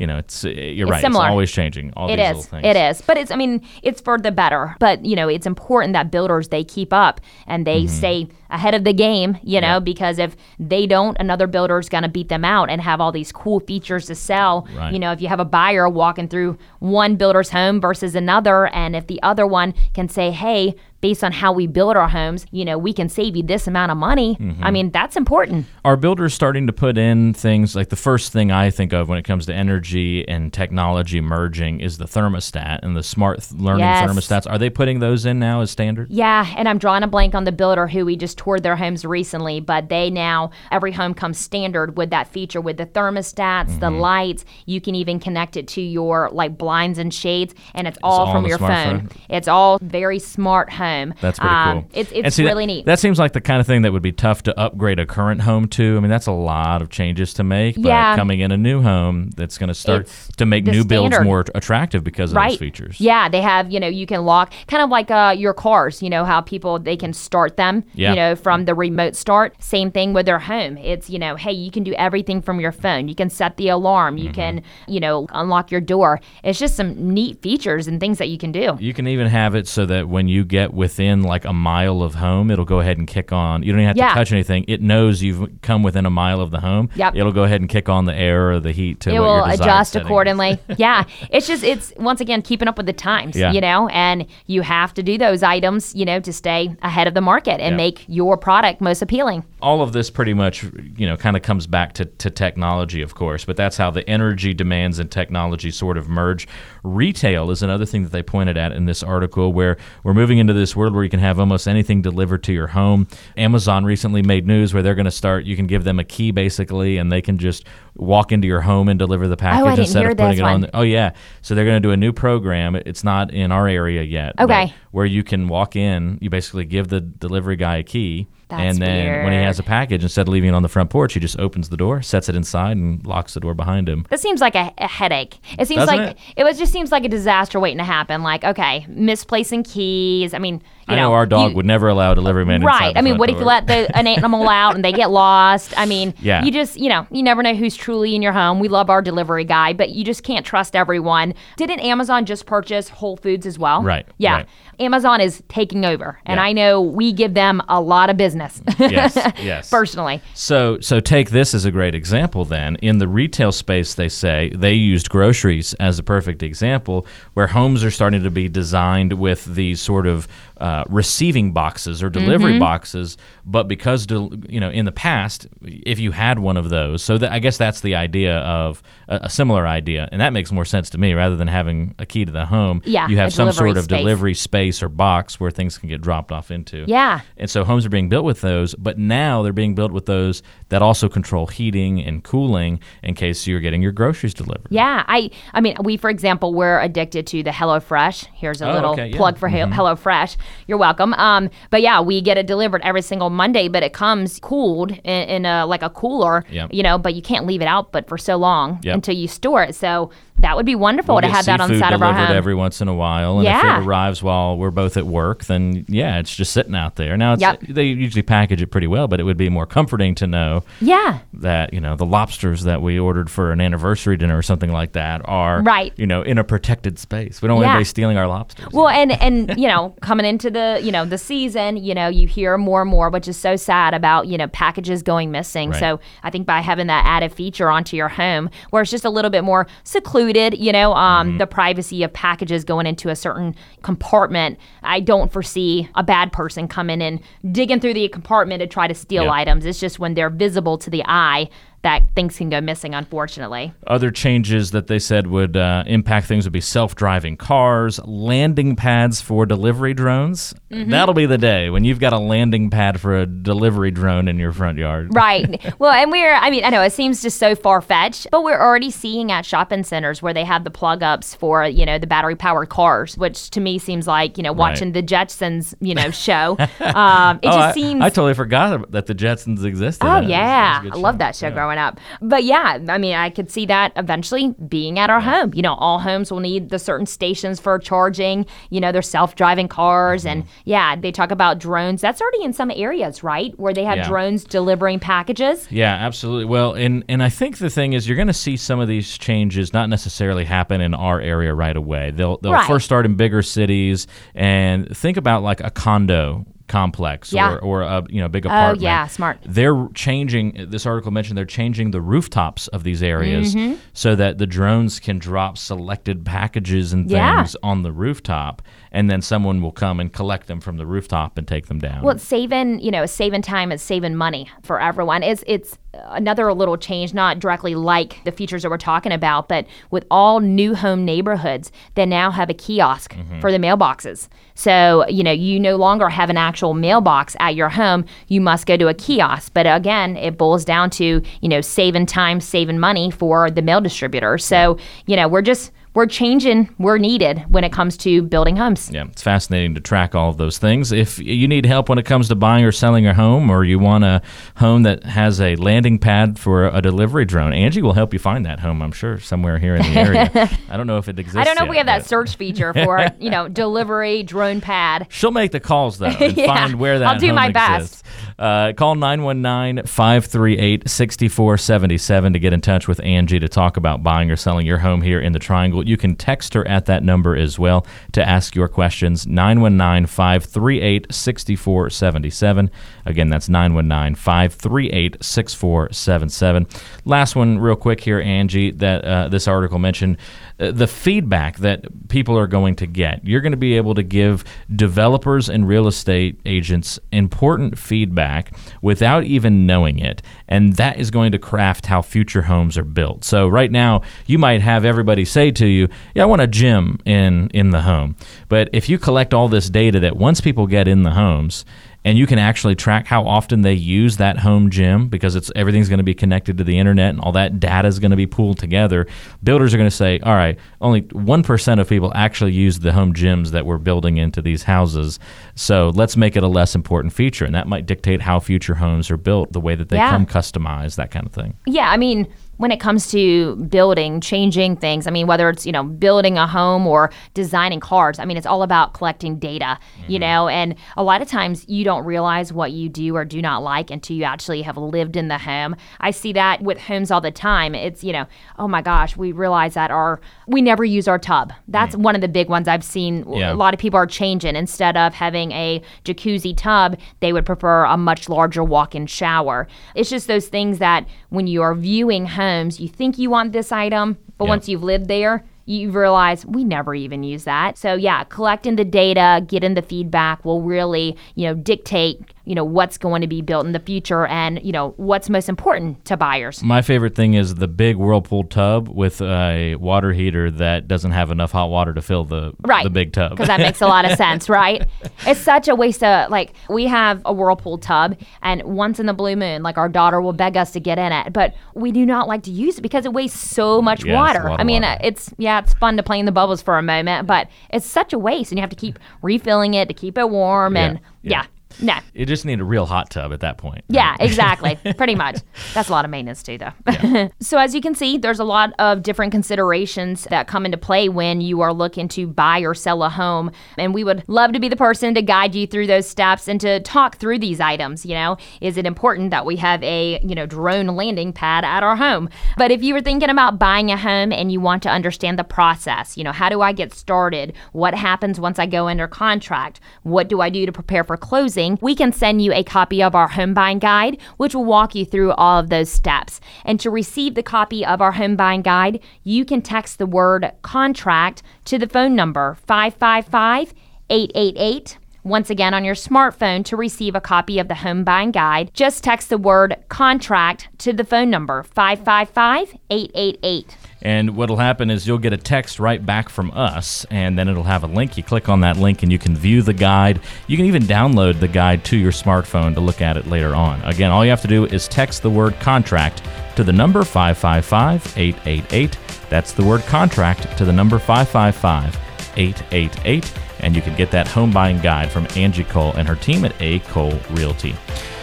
you know, it's uh, you're It's right. similar. It's always changing. All It these is. little things. It is. But it's I mean, it's for the better. But, you know, it's important that builders they keep up and they Mm-hmm. stay ahead of the game, you know, because if they don't, another builder is going to beat them out and have all these cool features to sell. Right. You know, if you have a buyer walking through one builder's home versus another and if the other one can say, "Hey, based on how we build our homes, you know, we can save you this amount of money." Mm-hmm. I mean, that's important. Are builders starting to put in things like the first thing I think of when it comes to energy and technology merging is the thermostat and the smart th- learning Yes. thermostats? Are they putting those in now as standard? Yeah, and I'm drawing a blank on the builder who we just toured their homes recently, but they now every home comes standard with that feature with the thermostats, the Mm-hmm. lights. You can even connect it to your like blinds and shades, and it's all all from your phone. smartphone? It's all very smart home. Home. That's pretty Um, cool. It's it's see, that- really neat. That seems like the kind of thing that would be tough to upgrade a current home to. I mean, that's a lot of changes to make. But Yeah. coming in a new home, that's going to start It's to make new builds more attractive because of right. those features. Yeah, they have, you know, you can lock kind of like uh, your cars, you know, how people they can start them, Yeah. you know, from the remote start. Same thing with their home. It's, you know, hey, you can do everything from your phone. You can set the alarm, you can, you know, unlock your door. It's just some neat features and things that you can do. You can even have it so that when you get within like a mile of home, it'll go ahead and kick on. You don't even have Yeah. to touch anything. It knows you've come within a mile of the home. Yep. It'll go ahead and kick on the air or the heat to it will adjust accordingly. yeah, it's just it's once again keeping up with the times, Yeah. you know, and you have to do those items, you know, to stay ahead of the market and Yeah. make your product most appealing. all of this pretty much you know kind of comes back to, to technology of course but that's how the energy demands and technology sort of merge retail is another thing that they pointed at in this article where we're moving into this world where you can have almost anything delivered to your home amazon recently made news where they're going to start you can give them a key basically and they can just walk into your home and deliver the package Oh, I didn't instead of putting this it on one. the, oh yeah so they're going to do a new program it's not in our area yet Okay. where you can walk in you basically give the delivery guy a key That's and then when he has a package, instead of leaving it on the front porch, he just opens the door, sets it inside, and locks the door behind him. That seems like a, a headache. It seems Doesn't like it? was just seems like a disaster waiting to happen. Like, okay, misplacing keys. I mean, I know our dog you- would never allow a delivery man. Right. I mean, what if you let the, an animal out and they get lost? I mean, Yeah. you just, you know, you never know who's truly in your home. We love our delivery guy, but you just can't trust everyone. Didn't Amazon just purchase Whole Foods as well? Right, Yeah. right. Amazon is taking over, and Yeah. I know we give them a lot of business. Yes, yes. Personally. So, so take this as a great example. Then, in the retail space, they say they used groceries as a perfect example, where homes are starting to be designed with these sort of uh, receiving boxes or delivery Mm-hmm. boxes. But because del- you know, in the past, if you had one of those, so that, I guess that's the idea of a, a similar idea, and that makes more sense to me rather than having a key to the home. Yeah, you have some sort of space. delivery space or box where things can get dropped off into. Yeah. And so homes are being built with those, but now they're being built with those that also control heating and cooling in case you're getting your groceries delivered. Yeah, I I mean, we for example, we're addicted to the HelloFresh. Here's a Oh, little okay, yeah. plug for Hel- HelloFresh. You're welcome. Um, but yeah, we get it delivered every single Monday, but it comes cooled in, in a like a cooler, Yep. you know. But you can't leave it out, but for so long Yep. until you store it. So that would be wonderful We'll to have that on the side of our home. every once in a while, and Yeah. if it arrives while we're both at work, then yeah, it's just sitting out there. Now, it's, Yep. they usually package it pretty well, but it would be more comforting to know yeah, that you know the lobsters that we ordered for an anniversary dinner or something like that are Right. you know in a protected space. We don't want Yeah. anybody stealing our lobsters. Well, and and you know, coming into the you know the season, you know, you hear more and more, which is so sad about you know packages going missing. Right. So I think by having that added feature onto your home, where it's just a little bit more secluded, you know, um, Mm-hmm. the privacy of packages going into a certain compartment, I don't foresee a bad person coming in digging through the compartment to try to steal Yeah. items. It's just when they're visible to the eye that things can go missing, unfortunately. Other changes that they said would uh, impact things would be self-driving cars, landing pads for delivery drones. Mm-hmm. That'll be the day when you've got a landing pad for a delivery drone in your front yard. Right. well, and we're, I mean, I know it seems just so far fetched, but we're already seeing at shopping centers where they have the plug ups for, you know, the battery powered cars, which to me seems like, you know, watching the Jetsons, you know, show. Um, it Oh, just I, seems. I totally forgot that the Jetsons existed. Oh yeah, I love that show Yeah. growing up. But yeah, I mean, I could see that eventually being at our home. You know, all homes will need the certain stations for charging. You know, their self-driving cars, and Mm-hmm. yeah, they talk about drones. That's already in some areas, right, where they have Yeah. drones delivering packages. Yeah, absolutely. Well, and and I think the thing is, you're going to see some of these changes not necessarily happen in our area right away. They'll they'll Right. first start in bigger cities, and think about like a condo complex Yeah. or, or a you know big apartment. Oh, yeah, smart. They're changing. This article mentioned they're changing the rooftops of these areas Mm-hmm. so that the drones can drop selected packages and Yeah. things on the rooftop, and then someone will come and collect them from the rooftop and take them down. Well, it's saving, you know, saving time is saving money for everyone. It's it's another little change, not directly like the features that we're talking about, but with all new home neighborhoods, they now have a kiosk mm-hmm. for the mailboxes. So, you know, you no longer have an actual mailbox at your home. You must go to a kiosk. But again, it boils down to, you know, saving time, saving money for the mail distributor. So, you know, we're just we're changing we're needed when it comes to building homes. Yeah, it's fascinating to track all of those things. If you need help when it comes to buying or selling a home, or you want a home that has a landing pad for a delivery drone, Angie will help you find that home. I'm sure somewhere here in the area. I don't know if it exists. I don't know if we yet, have that search feature for you know delivery drone pad. She'll make the calls though and Yeah, find where that I'll do my exists. Uh, call 919-538-6477 to get in touch with Angie to talk about buying or selling your home here in the Triangle. You can text her at that number as well to ask your questions. 919-538-6477. Again, that's 919-538-6477. Last one real quick here, Angie, that uh, this article mentioned uh, the feedback that people are going to get. You're going to be able to give developers and real estate agents important feedback without even knowing it. And that is going to craft how future homes are built. So right now, you might have everybody say to you, "Yeah, I want a gym in in the home." But if you collect all this data that once people get in the homes, and you can actually track how often they use that home gym because it's everything's going to be connected to the internet and all that data is going to be pooled together. Builders are going to say, "All right, only 1% of people actually use the home gyms that we're building into these houses. So, let's make it a less important feature." And that might dictate how future homes are built, the way that they Yeah. come customized, that kind of thing. Yeah, I mean, when it comes to building, changing things, I mean, whether it's, you know, building a home or designing cars, I mean, it's all about collecting data, you mm-hmm. know, and a lot of times you don't realize what you do or do not like until you actually have lived in the home. I see that with homes all the time. It's, you know, oh my gosh, we realize that our, we never use our tub. That's mm-hmm. one of the big ones I've seen. Yeah. A lot of people are changing. Instead of having a jacuzzi tub, they would prefer a much larger walk in shower. It's just those things that when you are viewing homes, you think you want this item, but Yeah. once you've lived there, you realize we never even use that. So yeah, collecting the data, getting the feedback will really, you know, dictate, you know, what's going to be built in the future and, you know, what's most important to buyers. My favorite thing is the big Whirlpool tub with a water heater that doesn't have enough hot water to fill the Right. the big tub. because that makes a lot of sense, right? It's such a waste of like we have a whirlpool tub, and once in the blue moon, like our daughter will beg us to get in it, but we do not like to use it because it wastes so much Yeah, water. I mean, water. it's yeah, it's fun to play in the bubbles for a moment, but it's such a waste, and you have to keep refilling it to keep it warm, Yeah, and yeah. yeah, no. You just need a real hot tub at that point. Yeah, exactly. Pretty much. That's a lot of maintenance too, though. so, as you can see, there's a lot of different considerations that come into play when you are looking to buy or sell a home. And we would love to be the person to guide you through those steps and to talk through these items. You know, is it important that we have a, you know, drone landing pad at our home? But if you were thinking about buying a home and you want to understand the process, you know, how do I get started? What happens once I go under contract? What do I do to prepare for closing? We can send you a copy of our home buying guide, which will walk you through all of those steps. And to receive the copy of our home buying guide, you can text the word contract to the phone number 555 888. Once again, on your smartphone to receive a copy of the home buying guide, just text the word contract to the phone number 555 888. And what'll happen is you'll get a text right back from us, and then it'll have a link. You click on that link, and you can view the guide. You can even download the guide to your smartphone to look at it later on. Again, all you have to do is text the word contract to the number 555 888. That's the word contract to the number 555 888. And you can get that home buying guide from Angie Cole and her team at A. Cole Realty.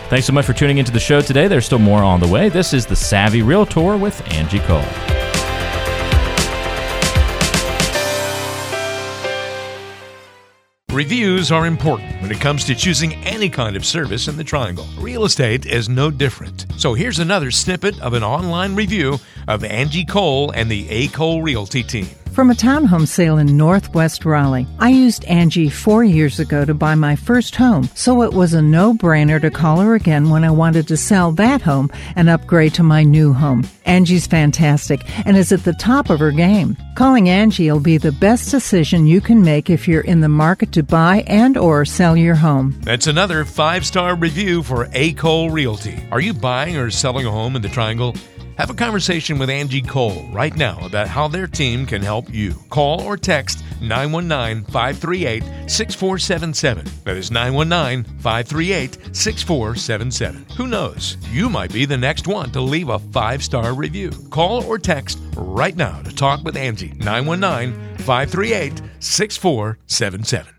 Thanks so much for tuning into the show today. There's still more on the way. This is the Savvy Realtor with Angie Cole. Reviews are important when it comes to choosing any kind of service in the Triangle. Real estate is no different. So here's another snippet of an online review of Angie Cole and the A. Cole Realty team. From a townhome sale in Northwest Raleigh, I used Angie four years ago to buy my first home, so it was a no brainer to call her again when I wanted to sell that home and upgrade to my new home. Angie's fantastic and is at the top of her game. Calling Angie will be the best decision you can make if you're in the market to buy and or sell your home. That's another five star review for A. Cole Realty. Are you buying or selling a home in the Triangle? Have a conversation with Angie Cole right now about how their team can help you. Call or text 919 538 6477. That is 919 538 6477. Who knows? You might be the next one to leave a five star review. Call or text right now to talk with Angie 919 538 6477.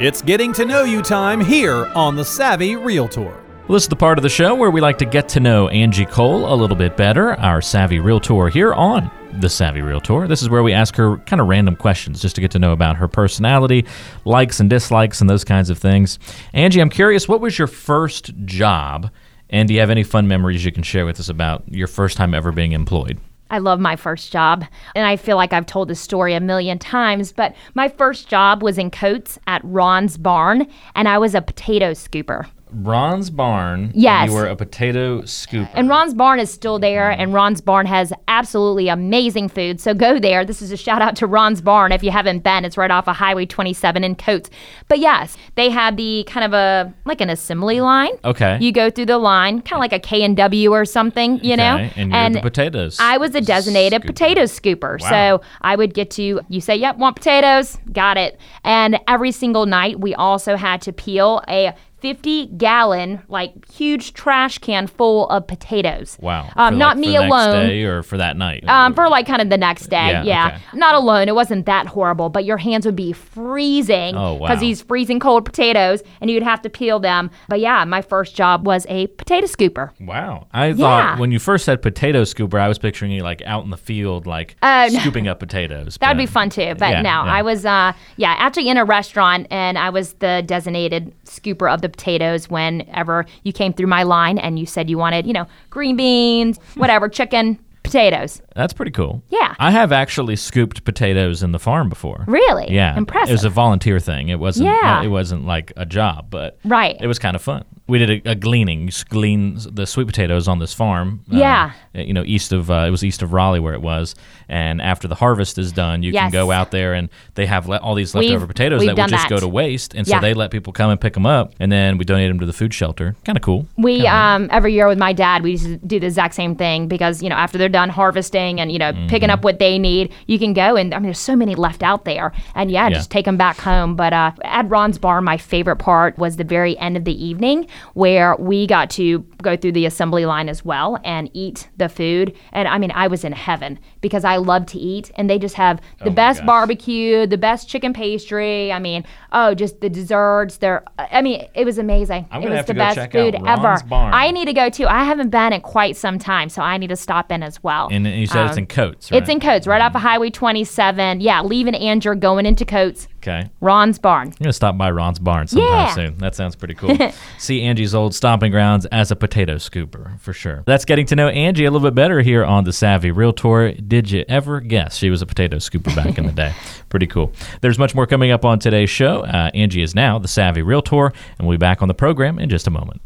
It's getting to know you time here on the Savvy Realtor. Well, this is the part of the show where we like to get to know Angie Cole a little bit better, our Savvy Realtor here on the Savvy Realtor. This is where we ask her kind of random questions just to get to know about her personality, likes and dislikes, and those kinds of things. Angie, I'm curious, what was your first job? And do you have any fun memories you can share with us about your first time ever being employed? I love my first job. And I feel like I've told this story a million times, but my first job was in Coats at Ron's Barn, and I was a potato scooper. Ron's Barn. Yes. You were a potato scooper. And Ron's Barn is still there, and Ron's Barn has absolutely amazing food. So go there. This is a shout out to Ron's Barn if you haven't been. It's right off of Highway 27 in Coats. But yes, they had the kind of a like an assembly line. Okay. You go through the line, kind of like a K and W or something, you know. Okay, and you're the potatoes I was a designated scooper. potato scooper. Wow. So I would get to you say, "Yep, want potatoes?" Got it. And every single night, we also had to peel a 50 gallon, like huge trash can full of potatoes. Wow. Um, not like, me for the next alone. day or for that night? Um, for like kind of the next day, Yeah, yeah. okay. Not alone. It wasn't that horrible, but your hands would be freezing Oh, wow. because these freezing cold potatoes, and you'd have to peel them. But yeah, my first job was a potato scooper. Wow. I Yeah. thought when you first said potato scooper, I was picturing you like out in the field, like Uh, scooping up potatoes. That'd be fun too. But Yeah, no. I was, uh, yeah, actually in a restaurant, and I was the designated scooper of the potatoes whenever you came through my line and you said you wanted, you know, green beans, hmm. whatever, chicken, potatoes. That's pretty cool. Yeah. I have actually scooped potatoes in the farm before. Really? Yeah. Impressive. It was a volunteer thing. It wasn't Yeah. it wasn't like a job, but Right. it was kind of fun. We did a, a gleaning. You glean the sweet potatoes on this farm. uh, Yeah. you know, east of uh, it was east of Raleigh where it was, and after the harvest is done, you can go out there and they have le- all these leftover We've- potatoes we've that would just that. go to waste, and so Yeah. they let people come and pick them up, and then we donate them to the food shelter. Kind of cool. We um every year with my dad we do the exact same thing because you know after they're done harvesting and you know picking Mm-hmm. up what they need you can go and I mean there's so many left out there and yeah, Yeah. just take them back home but uh, at Ron's bar my favorite part was the very end of the evening where we got to go through the assembly line as well and eat the food and I mean I was in heaven because I love to eat and they just have the Oh best gosh. barbecue the best chicken pastry I mean oh just the desserts they're I mean it was amazing I'm it was have the best food ever Barn. I need to go too. I haven't been in quite some time, so I need to stop in as well. And you said it's Um, in Coats, right? It's in Coats, right off of Highway 27. Yeah, leaving Angier, going into Coats. Okay. Ron's Barn. I'm gonna stop by Ron's barn sometime Yeah. soon. That sounds pretty cool. See Angie's old stomping grounds as a potato scooper for sure. That's getting to know Angie a little bit better here on the Savvy Realtor. Did you ever guess she was a potato scooper back in the day? Pretty cool. There's much more coming up on today's show. Uh, Angie is now the Savvy Realtor, and we'll be back on the program in just a moment.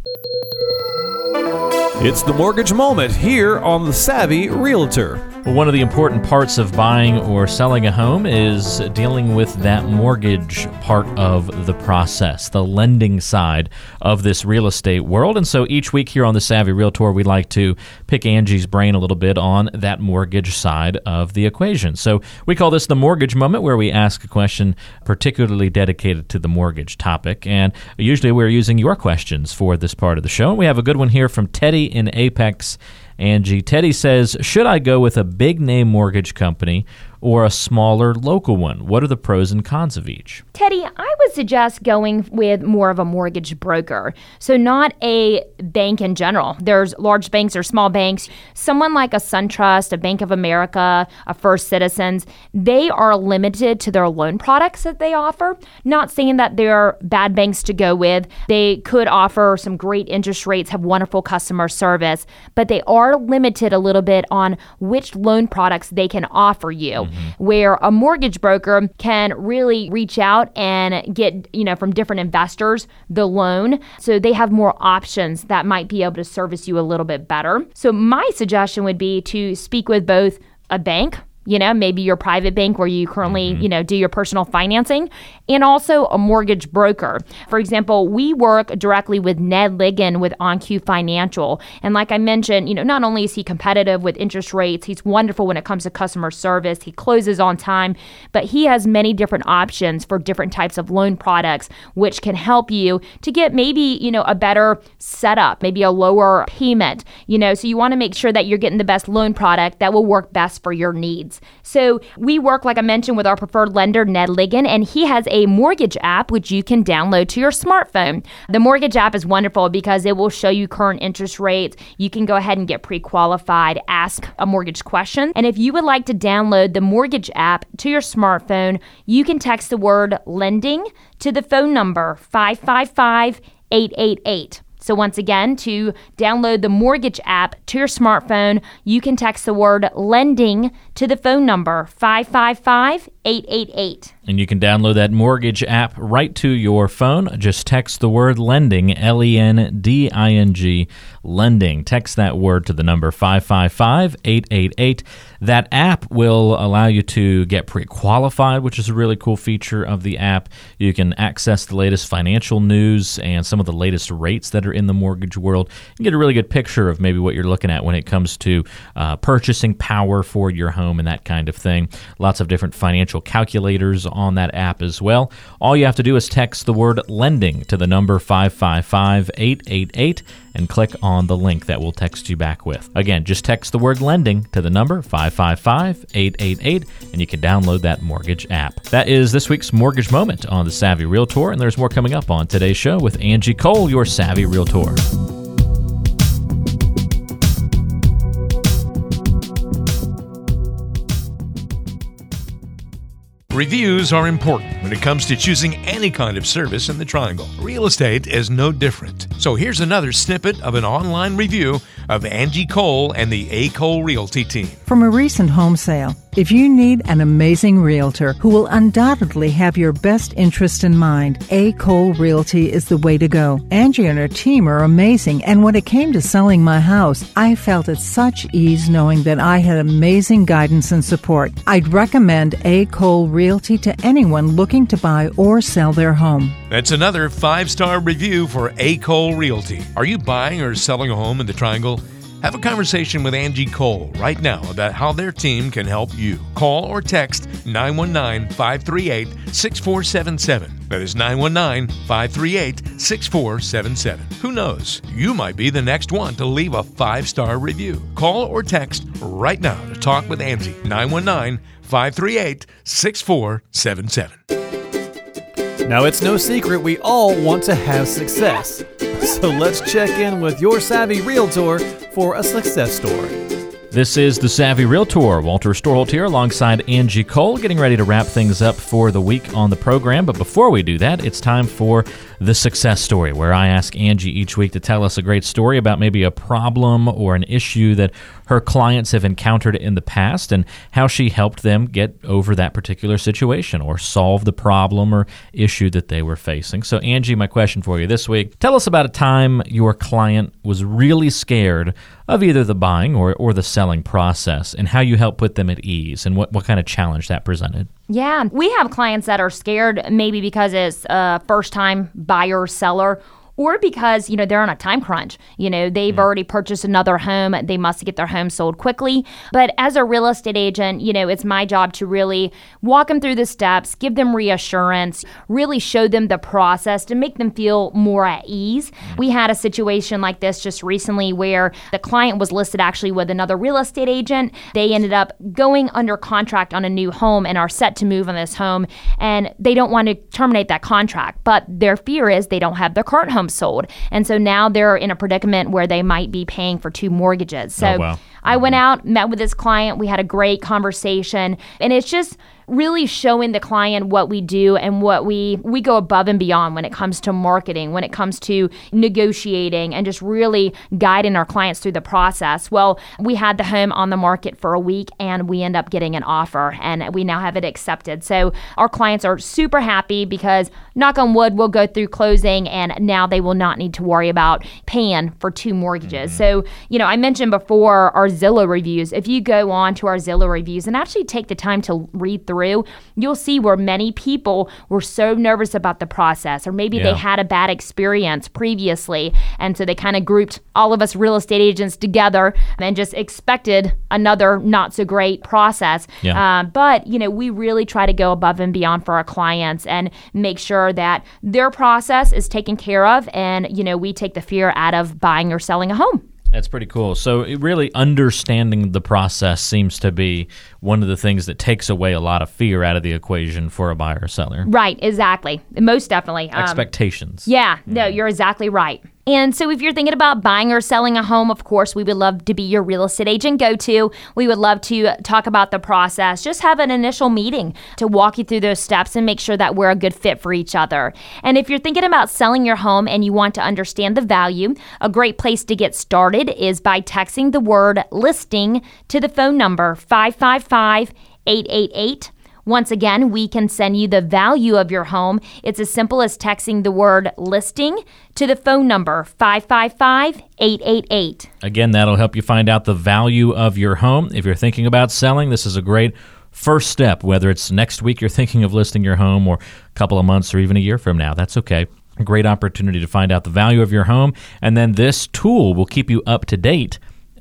It's the mortgage moment here on the Savvy Realtor. Well, one of the important parts of buying or selling a home is dealing with that mortgage part of the process, the lending side of this real estate world. And so each week here on the Savvy Realtor, we like to pick Angie's brain a little bit on that mortgage side of the equation. So we call this the mortgage moment, where we ask a question particularly dedicated to the mortgage topic. And usually we're using your questions for this part of the show. We have a good one here from Teddy in Apex. Angie. Teddy says, Should I go with a big name mortgage company or a smaller local one? What are the pros and cons of each? Teddy, I would suggest going with more of a mortgage broker. So, not a bank in general. There's large banks or small banks. Someone like a SunTrust, a Bank of America, a First Citizens, they are limited to their loan products that they offer. Not saying that they're bad banks to go with. They could offer some great interest rates, have wonderful customer service, but they are limited a little bit on which loan products they can offer you Mm-hmm. where a mortgage broker can really reach out and get, you know, from different investors the loan. So they have more options that might be able to service you a little bit better. So my suggestion would be to speak with both a bank you know, maybe your private bank where you currently, mm-hmm. you know, do your personal financing, and also a mortgage broker. For example, we work directly with Ned Liggin with OnQ Financial. And like I mentioned, you know, not only is he competitive with interest rates, he's wonderful when it comes to customer service, he closes on time, but he has many different options for different types of loan products, which can help you to get maybe, you know, a better setup, maybe a lower payment, you know, so you want to make sure that you're getting the best loan product that will work best for your needs. So we work, like I mentioned, with our preferred lender, Ned Liggin, and he has a mortgage app which you can download to your smartphone. The mortgage app is wonderful because it will show you current interest rates. You can go ahead and get pre qualified, ask a mortgage question. And if you would like to download the mortgage app to your smartphone, you can text the word lending to the phone number 555 888. So, once again, to download the mortgage app to your smartphone, you can text the word lending to the phone number 555 888. And you can download that mortgage app right to your phone. Just text the word lending, L E N D I N G, lending. Text that word to the number 555 888. That app will allow you to get pre qualified, which is a really cool feature of the app. You can access the latest financial news and some of the latest rates that are in the mortgage world and get a really good picture of maybe what you're looking at when it comes to uh, purchasing power for your home and that kind of thing. Lots of different financial calculators on that app as well. All you have to do is text the word lending to the number 555 888 and click on the link that we'll text you back with. Again, just text the word lending to the number 555 888 and you can download that mortgage app. That is this week's Mortgage Moment on the Savvy Realtor, and there's more coming up on today's show with Angie Cole, your Savvy Realtor. Reviews are important when it comes to choosing any kind of service in the Triangle. Real estate is no different. So here's another snippet of an online review of Angie Cole and the A. Cole Realty team. From a recent home sale, if you need an amazing realtor who will undoubtedly have your best interest in mind, A. Cole Realty is the way to go. Angie and her team are amazing, and when it came to selling my house, I felt at such ease knowing that I had amazing guidance and support. I'd recommend A. Cole Realty to anyone looking to buy or sell their home. That's another five star review for A. Cole Realty. Are you buying or selling a home in the Triangle? Have a conversation with Angie Cole right now about how their team can help you. Call or text 919 538 6477. That is 919 538 6477. Who knows? You might be the next one to leave a five star review. Call or text right now to talk with Angie 919 538 6477. Now, it's no secret we all want to have success. So let's check in with your savvy realtor for a success story. This is the Savvy Realtor. Walter Storholt here alongside Angie Cole, getting ready to wrap things up for the week on the program. But before we do that, it's time for the success story, where I ask Angie each week to tell us a great story about maybe a problem or an issue that her clients have encountered in the past and how she helped them get over that particular situation or solve the problem or issue that they were facing. So, Angie, my question for you this week tell us about a time your client was really scared of either the buying or, or the selling process and how you helped put them at ease and what, what kind of challenge that presented. Yeah, we have clients that are scared maybe because it's a first time buyer seller or because you know they're on a time crunch. You know they've mm. already purchased another home. They must get their home sold quickly. But as a real estate agent you know it's my job to really walk them through the steps give them reassurance really show them the process to make them feel more at ease. Mm. we had a situation like this just recently where the client was listed actually with another real estate agent. They ended up going under contract on a new home and are set to move on this home and they don't want to terminate that contract. But their fear is they don't have their current home sold. And so now they're in a predicament where they might be paying for two mortgages. So oh, wow. I went mm-hmm. out, met with this client. We had a great conversation. And it's just, really showing the client what we do and what we we go above and beyond when it comes to marketing, when it comes to negotiating and just really guiding our clients through the process. Well, we had the home on the market for a week and we end up getting an offer and we now have it accepted. So our clients are super happy because knock on wood, we'll go through closing and now they will not need to worry about paying for two mortgages. Mm-hmm. So, you know, I mentioned before our Zillow reviews. If you go on to our Zillow reviews and actually take the time to read through, you'll see where many people were so nervous about the process or maybe yeah. they had a bad experience previously and so they kind of grouped all of us real estate agents together and just expected another not so great process. Yeah. Uh, but, you know, we really try to go above and beyond for our clients and make sure that their process is taken care of and, you know, we take the fear out of buying or selling a home. That's pretty cool. So, really understanding the process seems to be one of the things that takes away a lot of fear out of the equation for a buyer or seller. Right, exactly. Most definitely. Um, Expectations. Yeah, no, you're exactly right. And so, if you're thinking about buying or selling a home, of course, we would love to be your real estate agent go to. We would love to talk about the process, just have an initial meeting to walk you through those steps and make sure that we're a good fit for each other. And if you're thinking about selling your home and you want to understand the value, a great place to get started is by texting the word listing to the phone number 555 888 once again, we can send you the value of your home. It's as simple as texting the word listing to the phone number 555 888. Again, that'll help you find out the value of your home. If you're thinking about selling, this is a great first step, whether it's next week you're thinking of listing your home or a couple of months or even a year from now. That's okay. A great opportunity to find out the value of your home. And then this tool will keep you up to date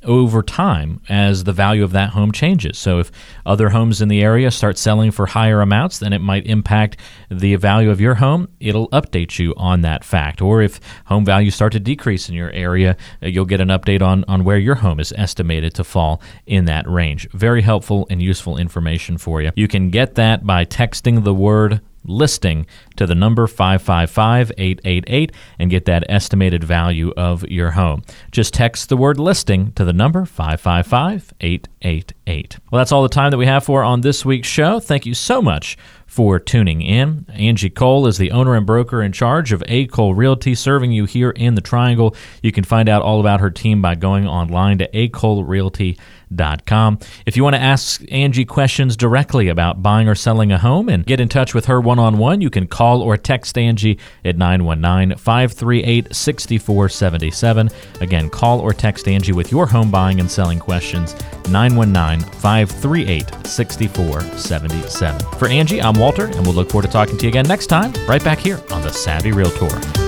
over time as the value of that home changes. So if other homes in the area start selling for higher amounts, then it might impact the value of your home. It'll update you on that fact. Or if home values start to decrease in your area, uh, you'll get an update on, on where your home is estimated to fall in that range. Very helpful and useful information for you. You can get that by texting the word listing to the number 555 888 and get that estimated value of your home. Just text the word listing to the number 555 888. Well, that's all the time that we have for on this week's show. Thank you so much for tuning in. Angie Cole is the owner and broker in charge of A. Cole Realty, serving you here in the Triangle. You can find out all about her team by going online to acolerealty.com. If you want to ask Angie questions directly about buying or selling a home and get in touch with her one on one, you can call or text Angie at 919 538 6477. Again, call or text Angie with your home buying and selling questions 919 538 6477. For Angie, I'm Walter, and we'll look forward to talking to you again next time, right back here on The Savvy Realtor.